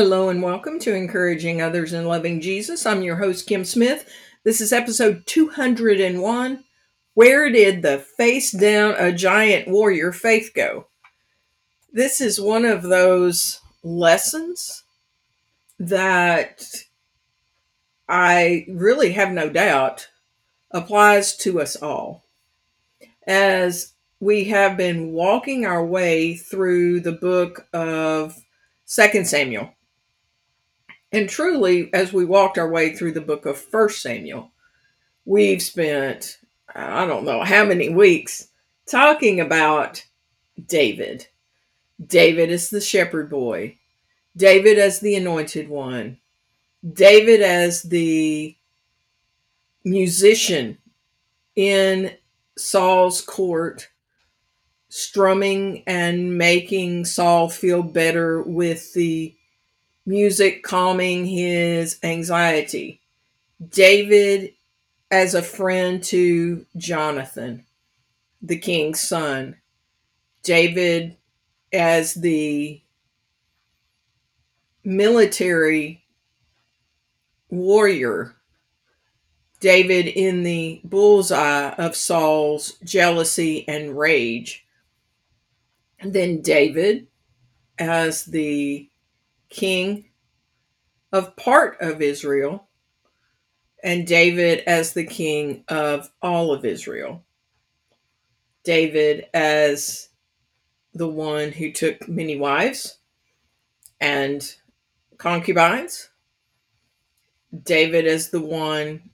Hello and welcome to Encouraging Others and Loving Jesus. I'm your host, Kim Smith. This is episode 201. Where did the face down a giant warrior faith go? This is one of those lessons that I really have no doubt applies to us all. As we have been walking our way through the book of Second Samuel. And truly, as we walked our way through the book of First Samuel, we've spent, I don't know how many weeks, talking about David. David as the shepherd boy, David as the anointed one, David as the musician in Saul's court, strumming and making Saul feel better with the music calming his anxiety. David as a friend to Jonathan, the king's son. David as the military warrior. David in the bullseye of Saul's jealousy and rage. And then David as the king of part of Israel, and David as the king of all of Israel. David as the one who took many wives and concubines. David as the one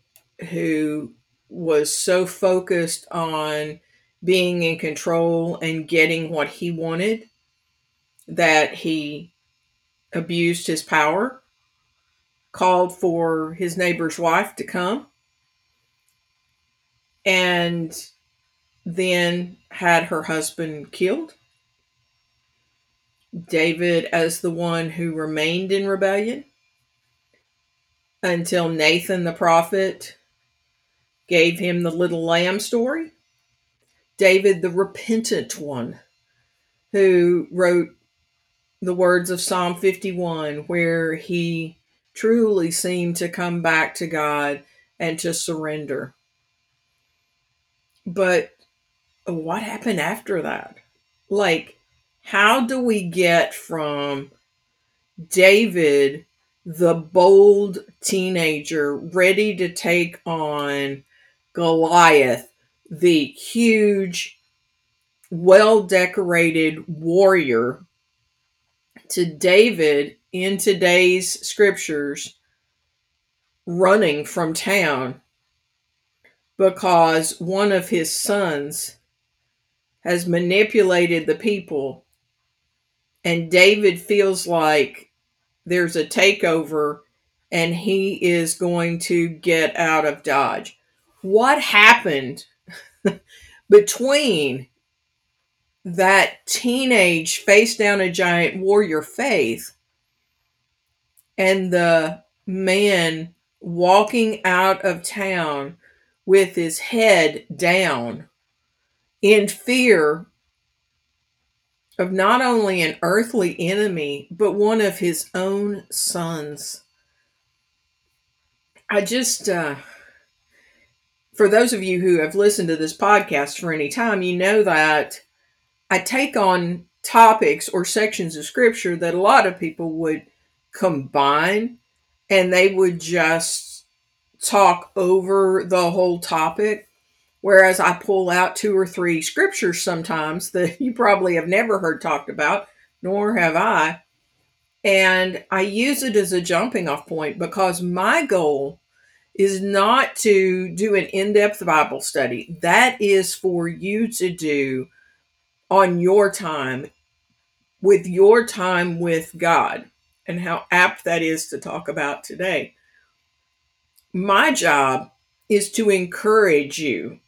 who was so focused on being in control and getting what he wanted that he abused his power, called for his neighbor's wife to come, and then had her husband killed. David as the one who remained in rebellion until Nathan the prophet gave him the little lamb story. David, the repentant one, who wrote the words of Psalm 51, where he truly seemed to come back to God and to surrender. But what happened after that? Like, how do we get from David, the bold teenager, ready to take on Goliath, the huge, well decorated warrior to David in today's scriptures running from town because one of his sons has manipulated the people and David feels like there's a takeover and he is going to get out of Dodge. What happened between that teenage face down a giant warrior faith and the man walking out of town with his head down in fear of not only an earthly enemy, but one of his own sons. I just, uh, for those of you who have listened to this podcast for any time, you know that I take on topics or sections of scripture that a lot of people would combine and they would just talk over the whole topic. Whereas I pull out two or three scriptures sometimes that you probably have never heard talked about, nor have I. And I use it as a jumping off point because my goal is not to do an in depth Bible study. That is for you to do on your time with your time with God and how apt that is to talk about today. My job is to encourage you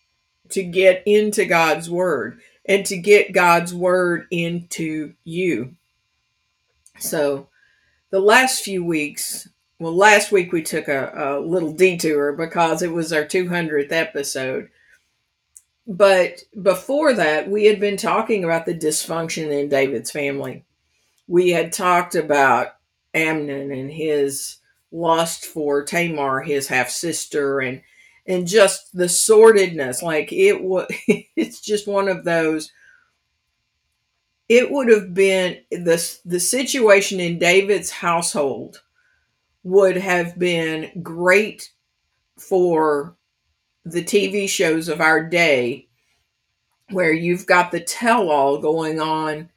to get into God's Word and to get God's Word into you. So, the last few weeks, well, last week we took a, a little detour because it was our 200th episode. But before that, we had been talking about the dysfunction in David's family. We had talked about Amnon and his lust for Tamar, his half sister, and and just the sordidness. Like it was, it's just one of those. It would have been the the situation in David's household would have been great for the TV shows of our day, where you've got the tell all going on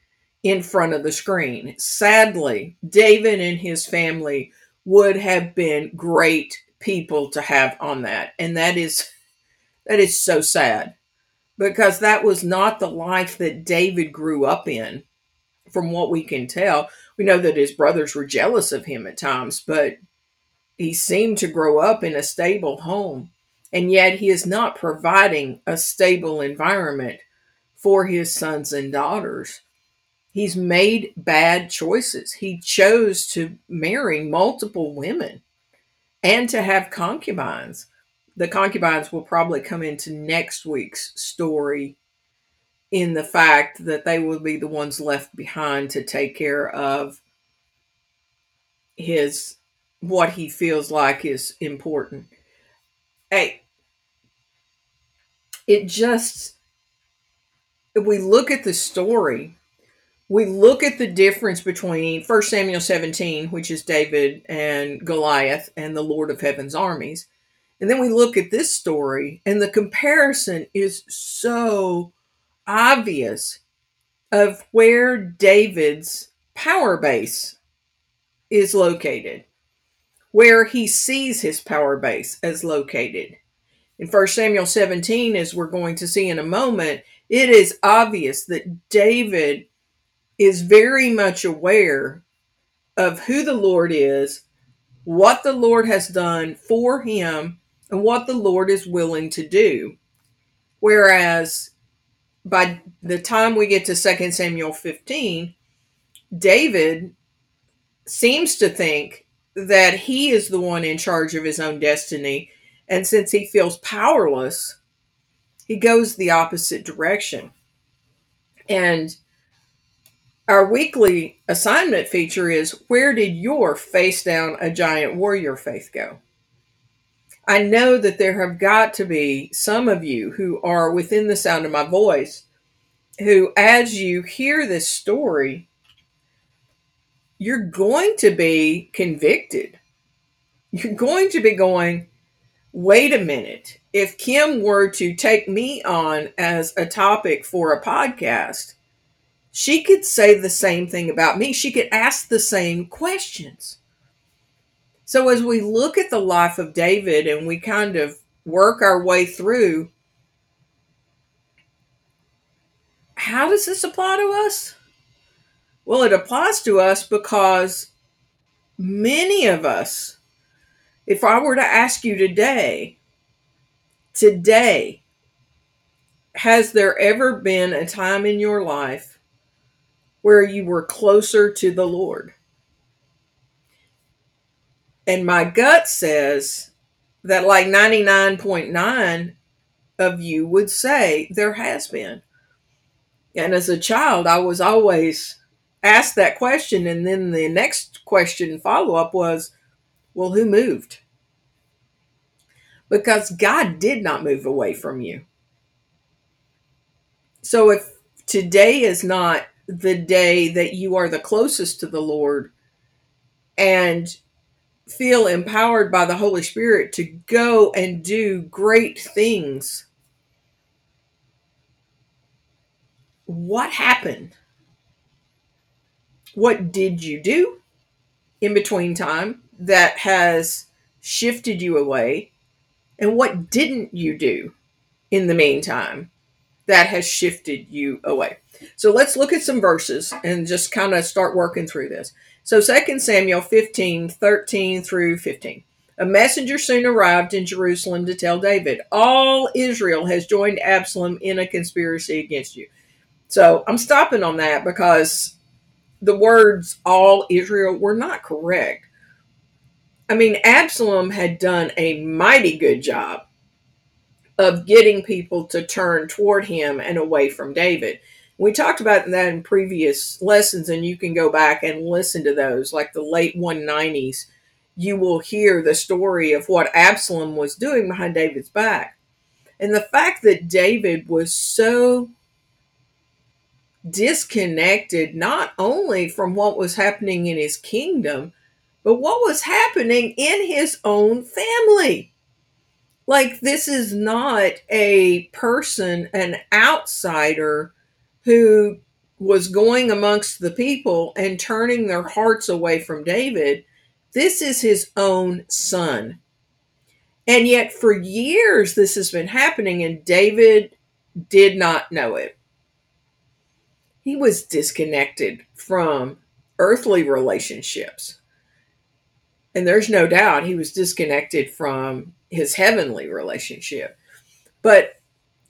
in front of the screen. Sadly, David and his family would have been great people to have on that. And that is that is so sad because that was not the life that David grew up in from what we can tell. We know that his brothers were jealous of him at times, but he seemed to grow up in a stable home. And yet he is not providing a stable environment for his sons and daughters. He's made bad choices. He chose to marry multiple women and to have concubines. The concubines will probably come into next week's story in the fact that they will be the ones left behind to take care of his what he feels like is important. Hey, it just if we look at the story we look at the difference between 1 Samuel 17, which is David and Goliath and the Lord of Heaven's armies. And then we look at this story, and the comparison is so obvious of where David's power base is located, where he sees his power base as located. In 1 Samuel 17, as we're going to see in a moment, it is obvious that David is very much aware of who the Lord is, what the Lord has done for him, and what the Lord is willing to do. Whereas by the time we get to 2 Samuel 15, David seems to think that he is the one in charge of his own destiny. And since he feels powerless, he goes the opposite direction. And our weekly assignment feature is Where did your face down a giant warrior faith go? I know that there have got to be some of you who are within the sound of my voice who, as you hear this story, you're going to be convicted. You're going to be going, wait a minute. If Kim were to take me on as a topic for a podcast, she could say the same thing about me. She could ask the same questions. So, as we look at the life of David and we kind of work our way through, how does this apply to us? Well, it applies to us because many of us, if I were to ask you today, today, has there ever been a time in your life where you were closer to the Lord. And my gut says that like 99.9 of you would say there has been. And as a child, I was always asked that question. And then the next question follow up was, well, who moved? Because God did not move away from you. So if today is not the day that you are the closest to the Lord and feel empowered by the Holy Spirit to go and do great things. What happened? What did you do in between time that has shifted you away? And what didn't you do in the meantime that has shifted you away? So let's look at some verses and just kind of start working through this. So 2 Samuel 15, 13 through 15. A messenger soon arrived in Jerusalem to tell David, All Israel has joined Absalom in a conspiracy against you. So I'm stopping on that because the words all Israel were not correct. I mean, Absalom had done a mighty good job of getting people to turn toward him and away from David. We talked about that in previous lessons, and you can go back and listen to those, like the late 190s. You will hear the story of what Absalom was doing behind David's back. And the fact that David was so disconnected not only from what was happening in his kingdom, but what was happening in his own family. Like, this is not a person, an outsider who was going amongst the people and turning their hearts away from David. This is his own son. And yet, for years, this has been happening, and David did not know it. He was disconnected from earthly relationships. And there's no doubt he was disconnected from his heavenly relationship. But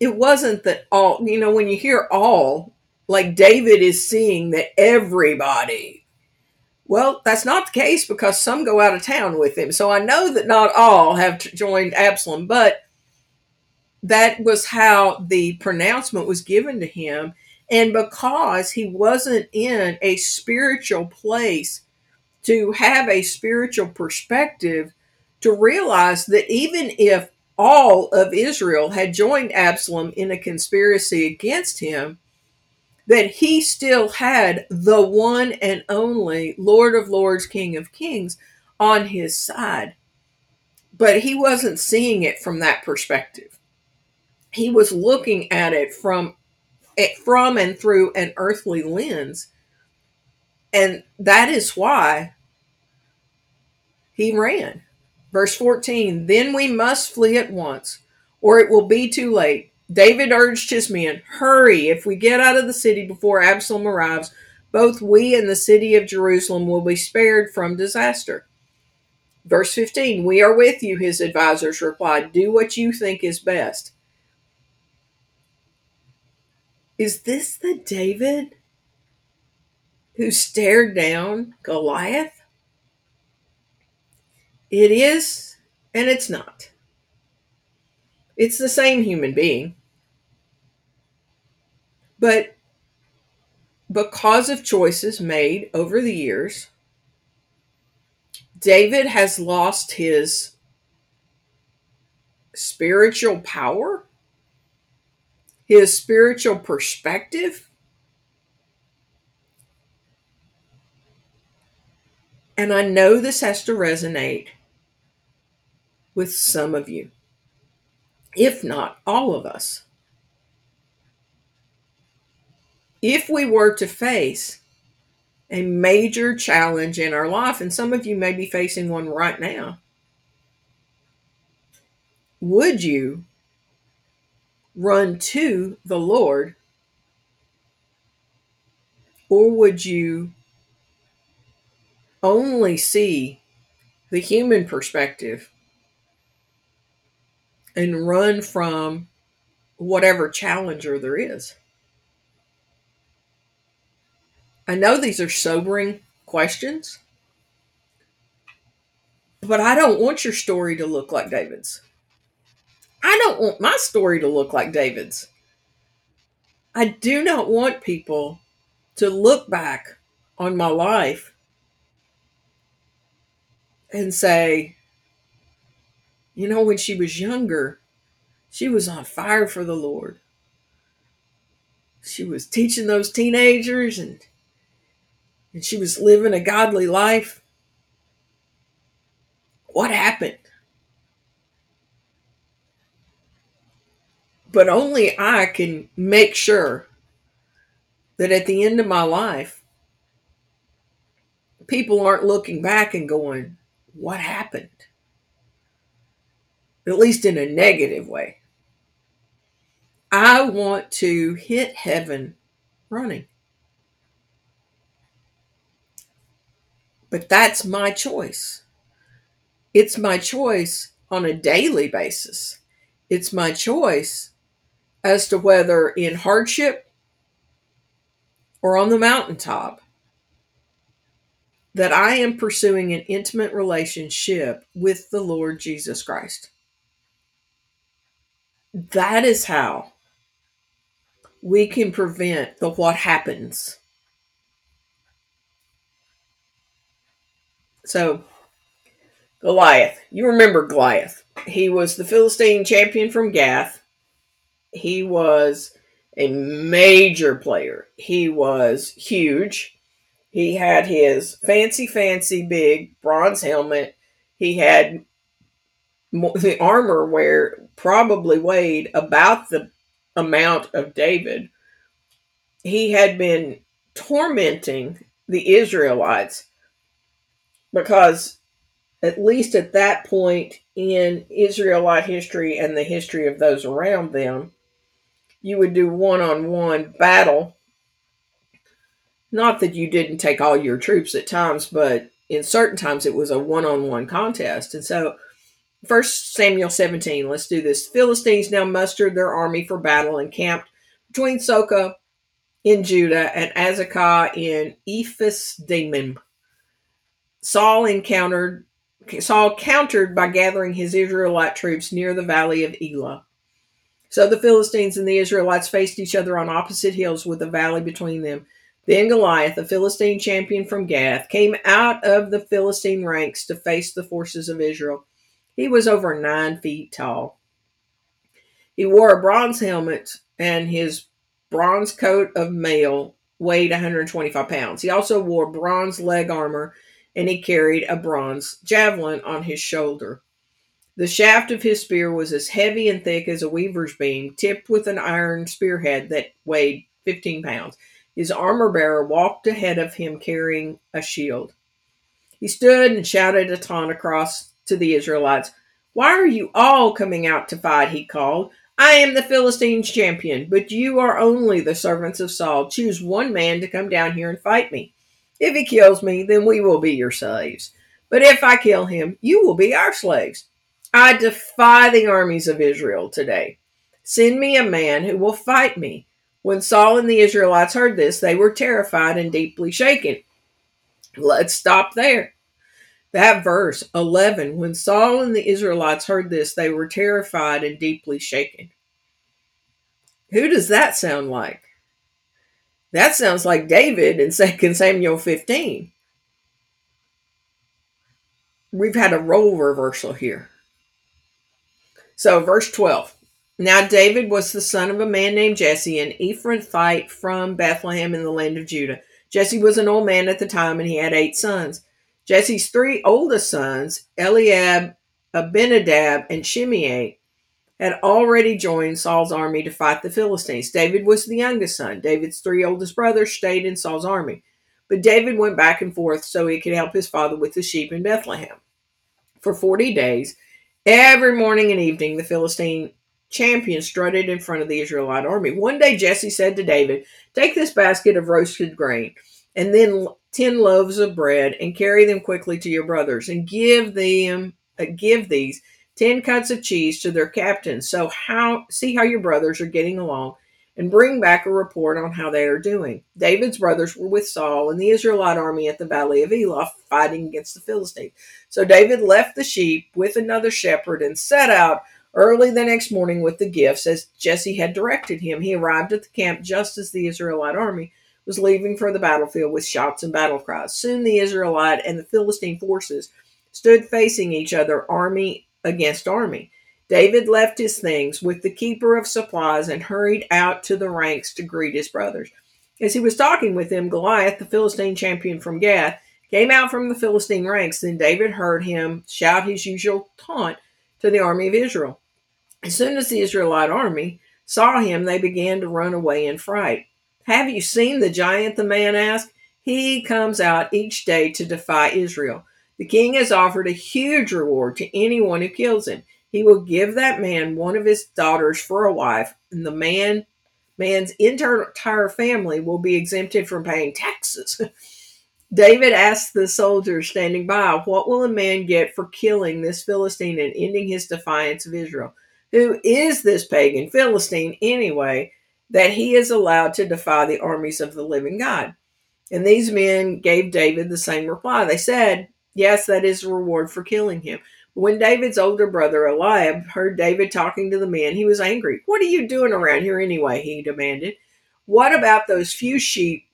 it wasn't that all, you know, when you hear all, like David is seeing that everybody. Well, that's not the case because some go out of town with him. So I know that not all have joined Absalom, but that was how the pronouncement was given to him. And because he wasn't in a spiritual place to have a spiritual perspective, to realize that even if all of Israel had joined Absalom in a conspiracy against him, that he still had the one and only Lord of Lords, King of Kings on his side. But he wasn't seeing it from that perspective. He was looking at it from it from and through an earthly lens. And that is why he ran. Verse 14 Then we must flee at once, or it will be too late. David urged his men, Hurry, if we get out of the city before Absalom arrives, both we and the city of Jerusalem will be spared from disaster. Verse 15 We are with you, his advisors replied. Do what you think is best. Is this the David who stared down Goliath? It is, and it's not. It's the same human being. But because of choices made over the years, David has lost his spiritual power, his spiritual perspective. And I know this has to resonate with some of you, if not all of us. If we were to face a major challenge in our life, and some of you may be facing one right now, would you run to the Lord or would you only see the human perspective and run from whatever challenger there is. I know these are sobering questions, but I don't want your story to look like David's. I don't want my story to look like David's. I do not want people to look back on my life and say, you know, when she was younger, she was on fire for the Lord. She was teaching those teenagers and and she was living a godly life. What happened? But only I can make sure that at the end of my life, people aren't looking back and going, What happened? at least in a negative way. I want to hit heaven running. But that's my choice. It's my choice on a daily basis. It's my choice as to whether in hardship or on the mountaintop that I am pursuing an intimate relationship with the Lord Jesus Christ. That is how we can prevent the what happens. So, Goliath. You remember Goliath. He was the Philistine champion from Gath. He was a major player. He was huge. He had his fancy, fancy big bronze helmet. He had the armor where probably weighed about the amount of David. He had been tormenting the Israelites because at least at that point in Israelite history and the history of those around them, you would do one on one battle. Not that you didn't take all your troops at times, but in certain times it was a one on one contest. And so, First Samuel 17, let's do this. Philistines now mustered their army for battle and camped between Socoh in Judah and Azekah in Ephes Dammim. Saul encountered Saul countered by gathering his Israelite troops near the valley of Elah. So the Philistines and the Israelites faced each other on opposite hills with a valley between them. Then Goliath, the Philistine champion from Gath, came out of the Philistine ranks to face the forces of Israel. He was over nine feet tall. He wore a bronze helmet, and his bronze coat of mail weighed 125 pounds. He also wore bronze leg armor and he carried a bronze javelin on his shoulder. The shaft of his spear was as heavy and thick as a weaver's beam, tipped with an iron spearhead that weighed 15 pounds. His armor bearer walked ahead of him carrying a shield. He stood and shouted a taunt across to the Israelites. Why are you all coming out to fight? He called. I am the Philistines' champion, but you are only the servants of Saul. Choose one man to come down here and fight me. If he kills me, then we will be your slaves. But if I kill him, you will be our slaves. I defy the armies of Israel today. Send me a man who will fight me. When Saul and the Israelites heard this, they were terrified and deeply shaken. Let's stop there. That verse 11 when Saul and the Israelites heard this, they were terrified and deeply shaken. Who does that sound like? That sounds like David in 2 Samuel 15. We've had a role reversal here. So, verse 12. Now, David was the son of a man named Jesse, an Ephrathite from Bethlehem in the land of Judah. Jesse was an old man at the time, and he had eight sons. Jesse's three oldest sons, Eliab, Abinadab, and Shimei, had already joined Saul's army to fight the Philistines. David was the youngest son. David's three oldest brothers stayed in Saul's army. But David went back and forth so he could help his father with the sheep in Bethlehem. For 40 days, every morning and evening, the Philistine champion strutted in front of the Israelite army. One day, Jesse said to David, Take this basket of roasted grain and then 10 loaves of bread and carry them quickly to your brothers and give them uh, give these 10 cuts of cheese to their captain. So how see how your brothers are getting along and bring back a report on how they are doing. David's brothers were with Saul and the Israelite army at the valley of Elah fighting against the Philistines. So David left the sheep with another shepherd and set out early the next morning with the gifts as Jesse had directed him. He arrived at the camp just as the Israelite army was leaving for the battlefield with shouts and battle cries. Soon the Israelite and the Philistine forces stood facing each other, army against army. David left his things with the keeper of supplies and hurried out to the ranks to greet his brothers. As he was talking with them, Goliath, the Philistine champion from Gath, came out from the Philistine ranks. Then David heard him shout his usual taunt to the army of Israel. As soon as the Israelite army saw him, they began to run away in fright. Have you seen the giant? the man asked. He comes out each day to defy Israel. The king has offered a huge reward to anyone who kills him. He will give that man one of his daughters for a wife, and the man man's entire family will be exempted from paying taxes. David asked the soldiers standing by, What will a man get for killing this Philistine and ending his defiance of Israel? Who is this pagan Philistine anyway, that he is allowed to defy the armies of the living God? And these men gave David the same reply. They said, Yes, that is a reward for killing him. When David's older brother Eliab heard David talking to the men, he was angry. What are you doing around here anyway? he demanded. What about those few sheep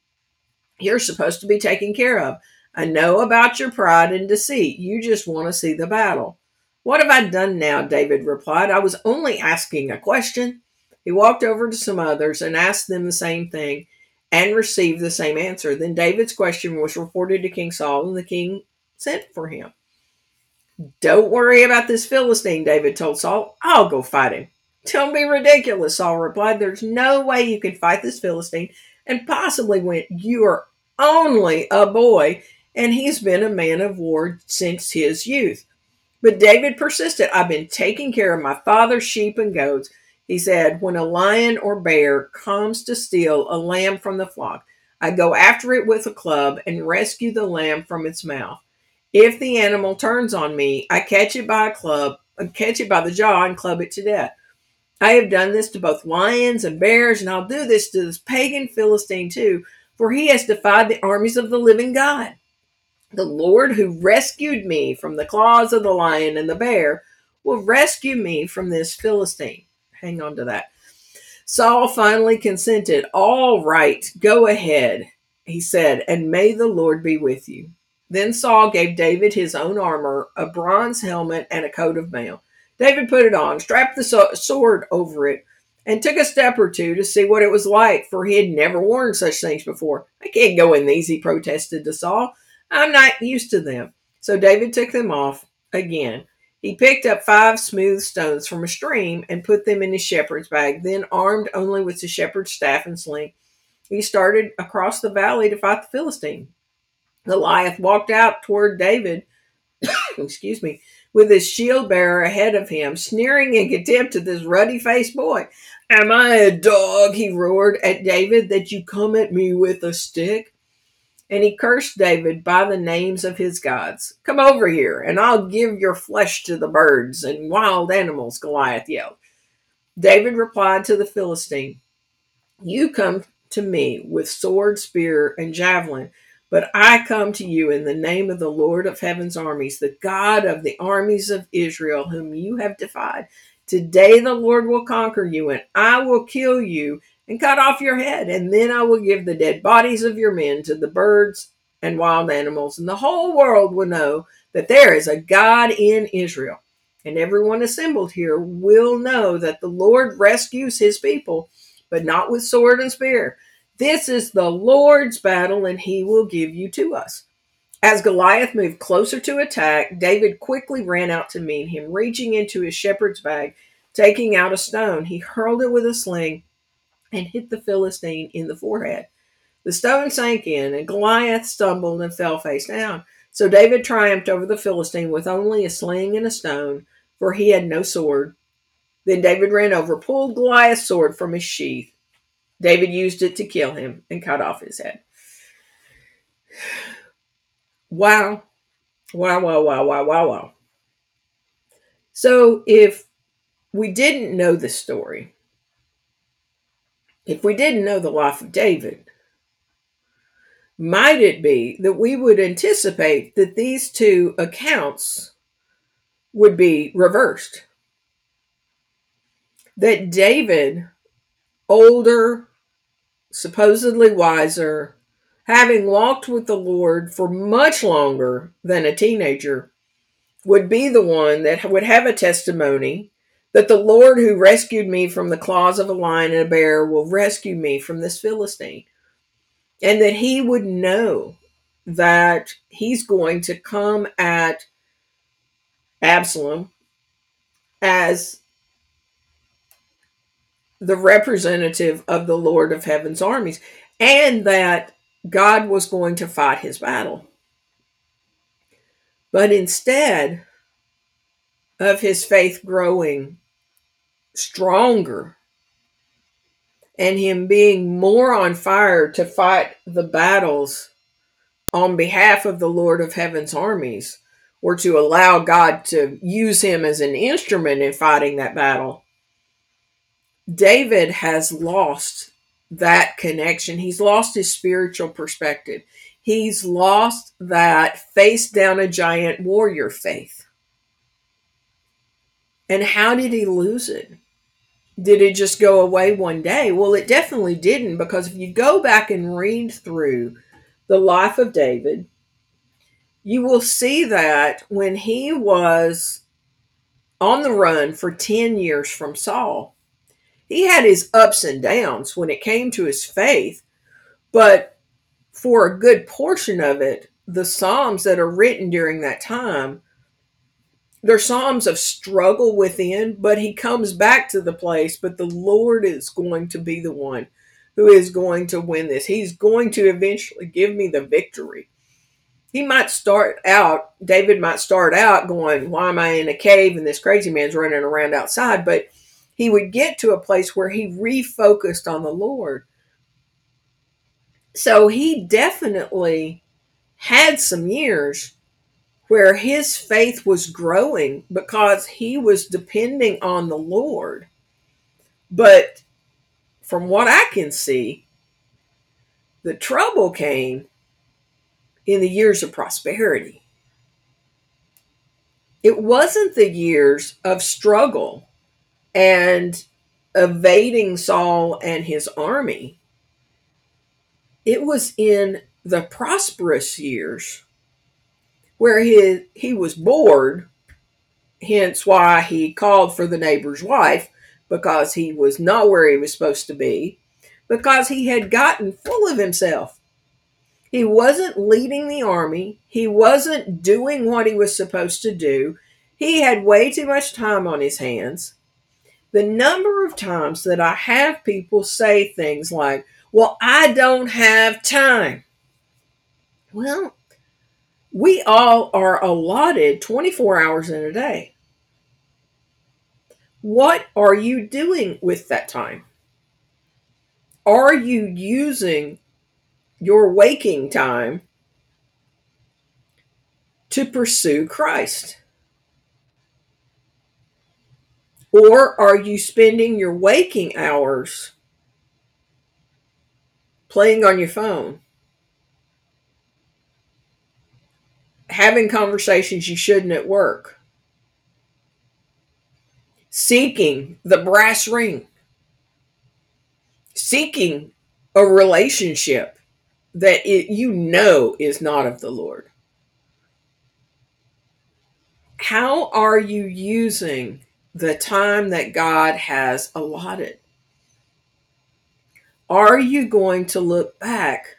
you're supposed to be taking care of? I know about your pride and deceit. You just want to see the battle. What have I done now? David replied. I was only asking a question. He walked over to some others and asked them the same thing and received the same answer. Then David's question was reported to King Saul, and the king sent for him. Don't worry about this Philistine, David told Saul. I'll go fight him. Don't be ridiculous, Saul replied. There's no way you can fight this Philistine and possibly win. You are only a boy, and he's been a man of war since his youth. But David persisted. I've been taking care of my father's sheep and goats. He said, When a lion or bear comes to steal a lamb from the flock, I go after it with a club and rescue the lamb from its mouth. If the animal turns on me, I catch it by a club, uh, catch it by the jaw and club it to death. I have done this to both lions and bears, and I'll do this to this pagan Philistine too, for he has defied the armies of the living God. The Lord who rescued me from the claws of the lion and the bear will rescue me from this Philistine. Hang on to that. Saul finally consented. All right, go ahead, he said, and may the Lord be with you. Then Saul gave David his own armor, a bronze helmet, and a coat of mail. David put it on, strapped the sword over it, and took a step or two to see what it was like, for he had never worn such things before. I can't go in these, he protested to Saul. I'm not used to them. So David took them off again. He picked up five smooth stones from a stream and put them in his shepherd's bag. Then, armed only with the shepherd's staff and sling, he started across the valley to fight the Philistine. Goliath walked out toward David, excuse me, with his shield bearer ahead of him, sneering in contempt at this ruddy faced boy. Am I a dog? he roared at David, that you come at me with a stick? And he cursed David by the names of his gods. Come over here, and I'll give your flesh to the birds and wild animals, Goliath yelled. David replied to the Philistine, You come to me with sword, spear, and javelin but I come to you in the name of the Lord of heaven's armies, the God of the armies of Israel, whom you have defied. Today the Lord will conquer you, and I will kill you and cut off your head, and then I will give the dead bodies of your men to the birds and wild animals, and the whole world will know that there is a God in Israel. And everyone assembled here will know that the Lord rescues his people, but not with sword and spear this is the Lord's battle, and he will give you to us. As Goliath moved closer to attack, David quickly ran out to meet him, reaching into his shepherd's bag, taking out a stone. He hurled it with a sling and hit the Philistine in the forehead. The stone sank in, and Goliath stumbled and fell face down. So David triumphed over the Philistine with only a sling and a stone, for he had no sword. Then David ran over, pulled Goliath's sword from his sheath, David used it to kill him and cut off his head. Wow. Wow, wow, wow, wow, wow, wow. So if we didn't know the story, if we didn't know the life of David, might it be that we would anticipate that these two accounts would be reversed? That David older, supposedly wiser, having walked with the Lord for much longer than a teenager, would be the one that would have a testimony that the Lord who rescued me from the claws of a lion and a bear will rescue me from this Philistine. And that he would know that he's going to come at Absalom as the representative of the Lord of Heaven's armies, and that God was going to fight his battle. But instead of his faith growing stronger and him being more on fire to fight the battles on behalf of the Lord of Heaven's armies, or to allow God to use him as an instrument in fighting that battle, David has lost that connection. He's lost his spiritual perspective. He's lost that face down a giant warrior faith. And how did he lose it? did it just go away one day? Well, it definitely didn't because if you go back and read through the life of David, you will see that when he was on the run for 10 years from Saul, he had his ups and downs when it came to his faith, but for a good portion of it, the Psalms that are written during that time they're psalms of struggle within, but he comes back to the place, but the Lord is going to be the one who is going to win this. He's going to eventually give me the victory. He might start out, David might start out going, Why am I in a cave and this crazy man's running around outside? But he would get to a place where he refocused on the Lord. So he definitely had some years where his faith was growing because he was depending on the Lord. But from what I can see, the trouble came in the years of prosperity. It wasn't the years of struggle and evading Saul and his army. It was in the prosperous years where he, he was bored, hence why he called for the neighbor's wife, because he was not where he was supposed to be, because he had gotten full of himself. He wasn't leading the army, he wasn't doing what he was supposed to do. He had way too much time on his hands. The number of times that I have people say things like, Well, I don't have time. Well, we all are allotted 24 hours in a day. What are you doing with that time? Are you using your waking time to pursue Christ? Or are you spending your waking hours playing on your phone? having conversations you shouldn't at work, seeking the brass ring, seeking a relationship that it, you know is not of the Lord. How are you using the time that God has allotted? Are you going to look back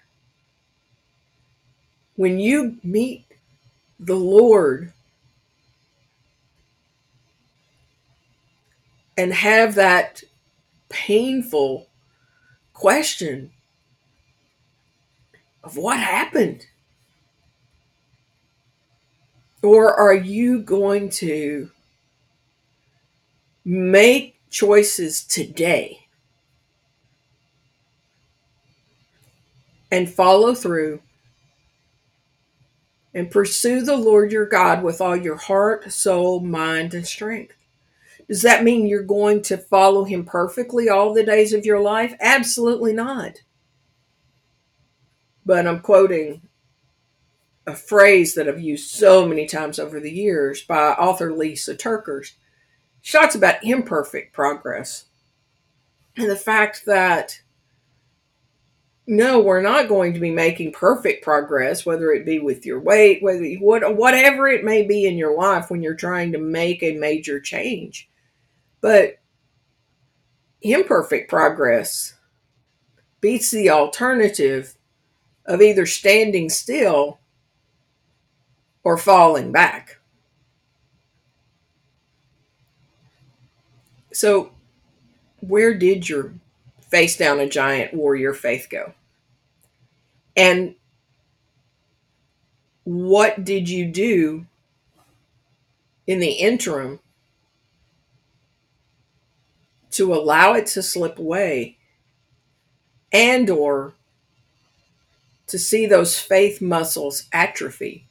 when you meet the Lord and have that painful question of what happened? Or are you going to make choices today and follow through and pursue the Lord your God with all your heart, soul, mind, and strength. Does that mean you're going to follow him perfectly all the days of your life? Absolutely not. But I'm quoting a phrase that I've used so many times over the years by author Lisa TerKeurst. She talks about imperfect progress and the fact that no, we're not going to be making perfect progress, whether it be with your weight, whether what whatever it may be in your life when you're trying to make a major change. But imperfect progress beats the alternative of either standing still or falling back. So, where did your face down a giant warrior faith go? And what did you do in the interim to allow it to slip away and or to see those faith muscles atrophy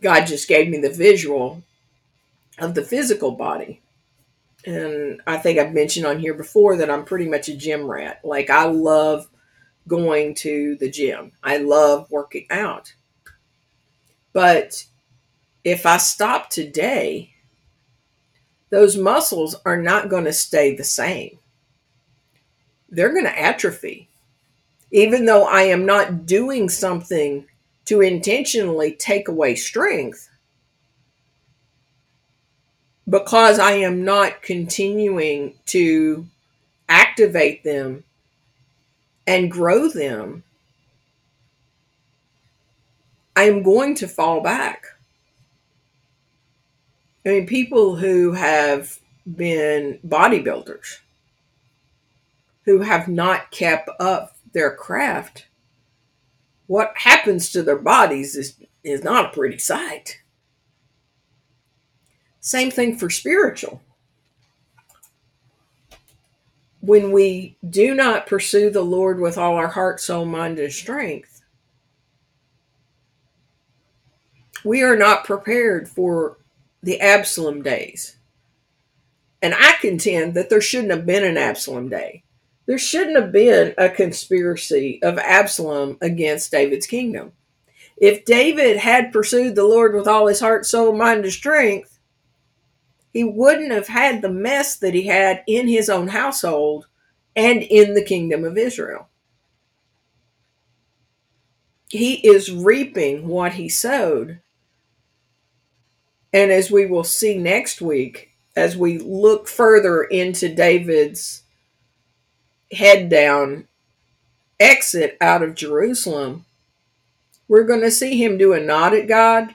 god just gave me the visual of the physical body and I think I've mentioned on here before that I'm pretty much a gym rat. Like I love going to the gym. I love working out. But if I stop today, those muscles are not going to stay the same. They're going to atrophy. Even though I am not doing something to intentionally take away strength, because I am not continuing to activate them and grow them, I am going to fall back. I mean, people who have been bodybuilders who have not kept up their craft, what happens to their bodies is, is not a pretty sight. Same thing for spiritual. When we do not pursue the Lord with all our heart, soul, mind, and strength, we are not prepared for the Absalom days. And I contend that there shouldn't have been an Absalom day. There shouldn't have been a conspiracy of Absalom against David's kingdom. If David had pursued the Lord with all his heart, soul, mind, and strength, he wouldn't have had the mess that he had in his own household and in the kingdom of Israel. He is reaping what he sowed and as we will see next week, as we look further into David's head down exit out of Jerusalem, we're going to see him do a nod at God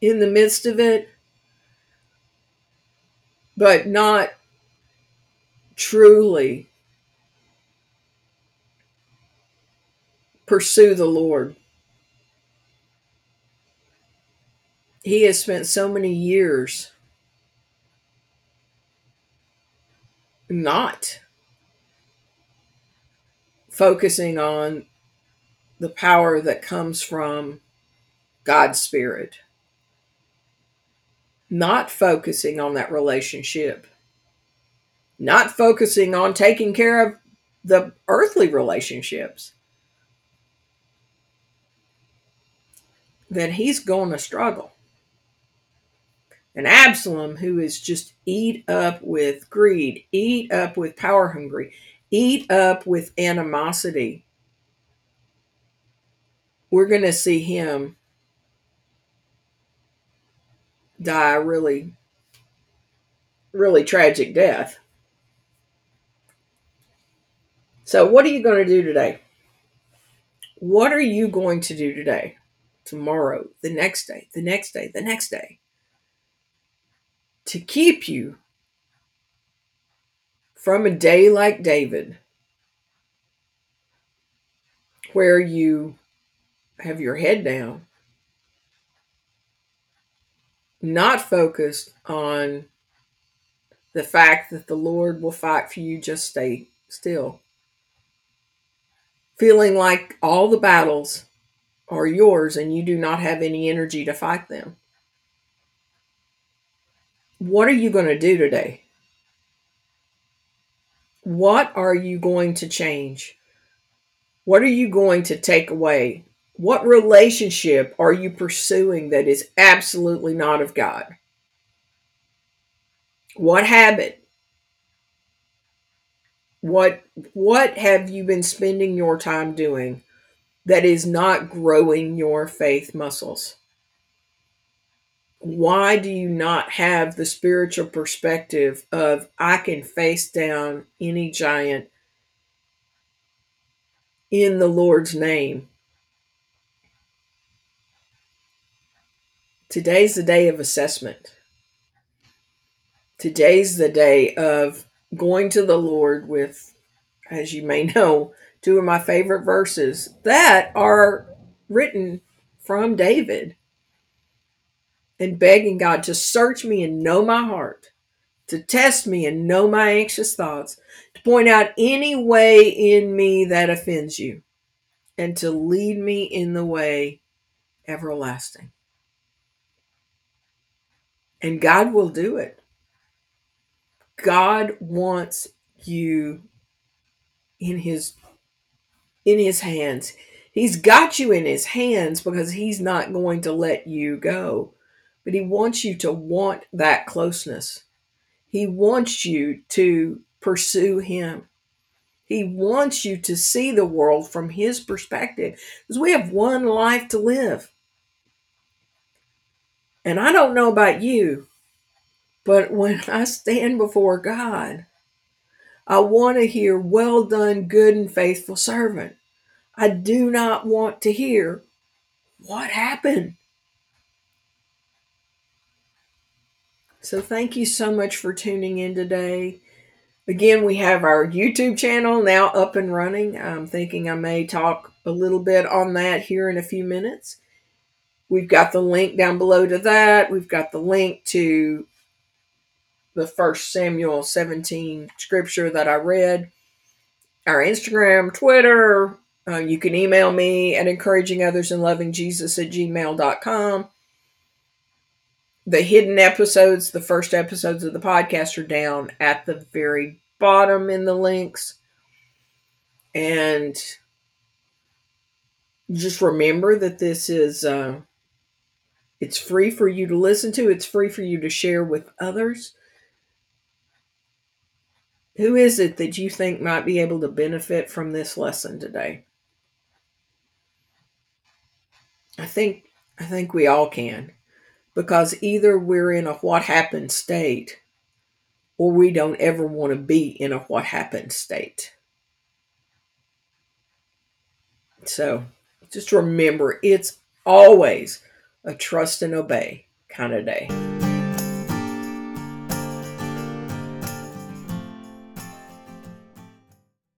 in the midst of it, but not truly pursue the Lord. he has spent so many years not focusing on the power that comes from God's Spirit, not focusing on that relationship, not focusing on taking care of the earthly relationships, then he's going to struggle and Absalom, who is just eat up with greed, eat up with power hungry, eat up with animosity. We're going to see him die a really, really tragic death. So, what are you going to do today? What are you going to do today, tomorrow, the next day, the next day, the next day? to keep you from a day like David, where you have your head down, not focused on the fact that the Lord will fight for you, just stay still. Feeling like all the battles are yours and you do not have any energy to fight them. What are you going to do today? What are you going to change? What are you going to take away? What relationship are you pursuing that is absolutely not of God? What habit? What what have you been spending your time doing that is not growing your faith muscles? why do you not have the spiritual perspective of I can face down any giant in the Lord's name? Today's the day of assessment. Today's the day of going to the Lord with, as you may know, two of my favorite verses that are written from David and begging God to search me and know my heart, to test me and know my anxious thoughts, to point out any way in me that offends you, and to lead me in the way everlasting. And God will do it. God wants you in his in his hands. He's got you in his hands because he's not going to let you go but He wants you to want that closeness. He wants you to pursue Him. He wants you to see the world from His perspective because we have one life to live. And I don't know about you, but when I stand before God, I want to hear, Well done, good and faithful servant. I do not want to hear, What happened? So, thank you so much for tuning in today. Again, we have our YouTube channel now up and running. I'm thinking I may talk a little bit on that here in a few minutes. We've got the link down below to that. We've got the link to the first Samuel 17 scripture that I read. Our Instagram, Twitter. Uh, you can email me at encouraging others and loving Jesus at gmail.com. The hidden episodes, the first episodes of the podcast are down at the very bottom in the links. And just remember that this is uh, it's free for you to listen to, it's free for you to share with others. Who is it that you think might be able to benefit from this lesson today? I think I think we all can because either we're in a what happened state or we don't ever want to be in a what happened state. So just remember it's always a trust and obey kind of day.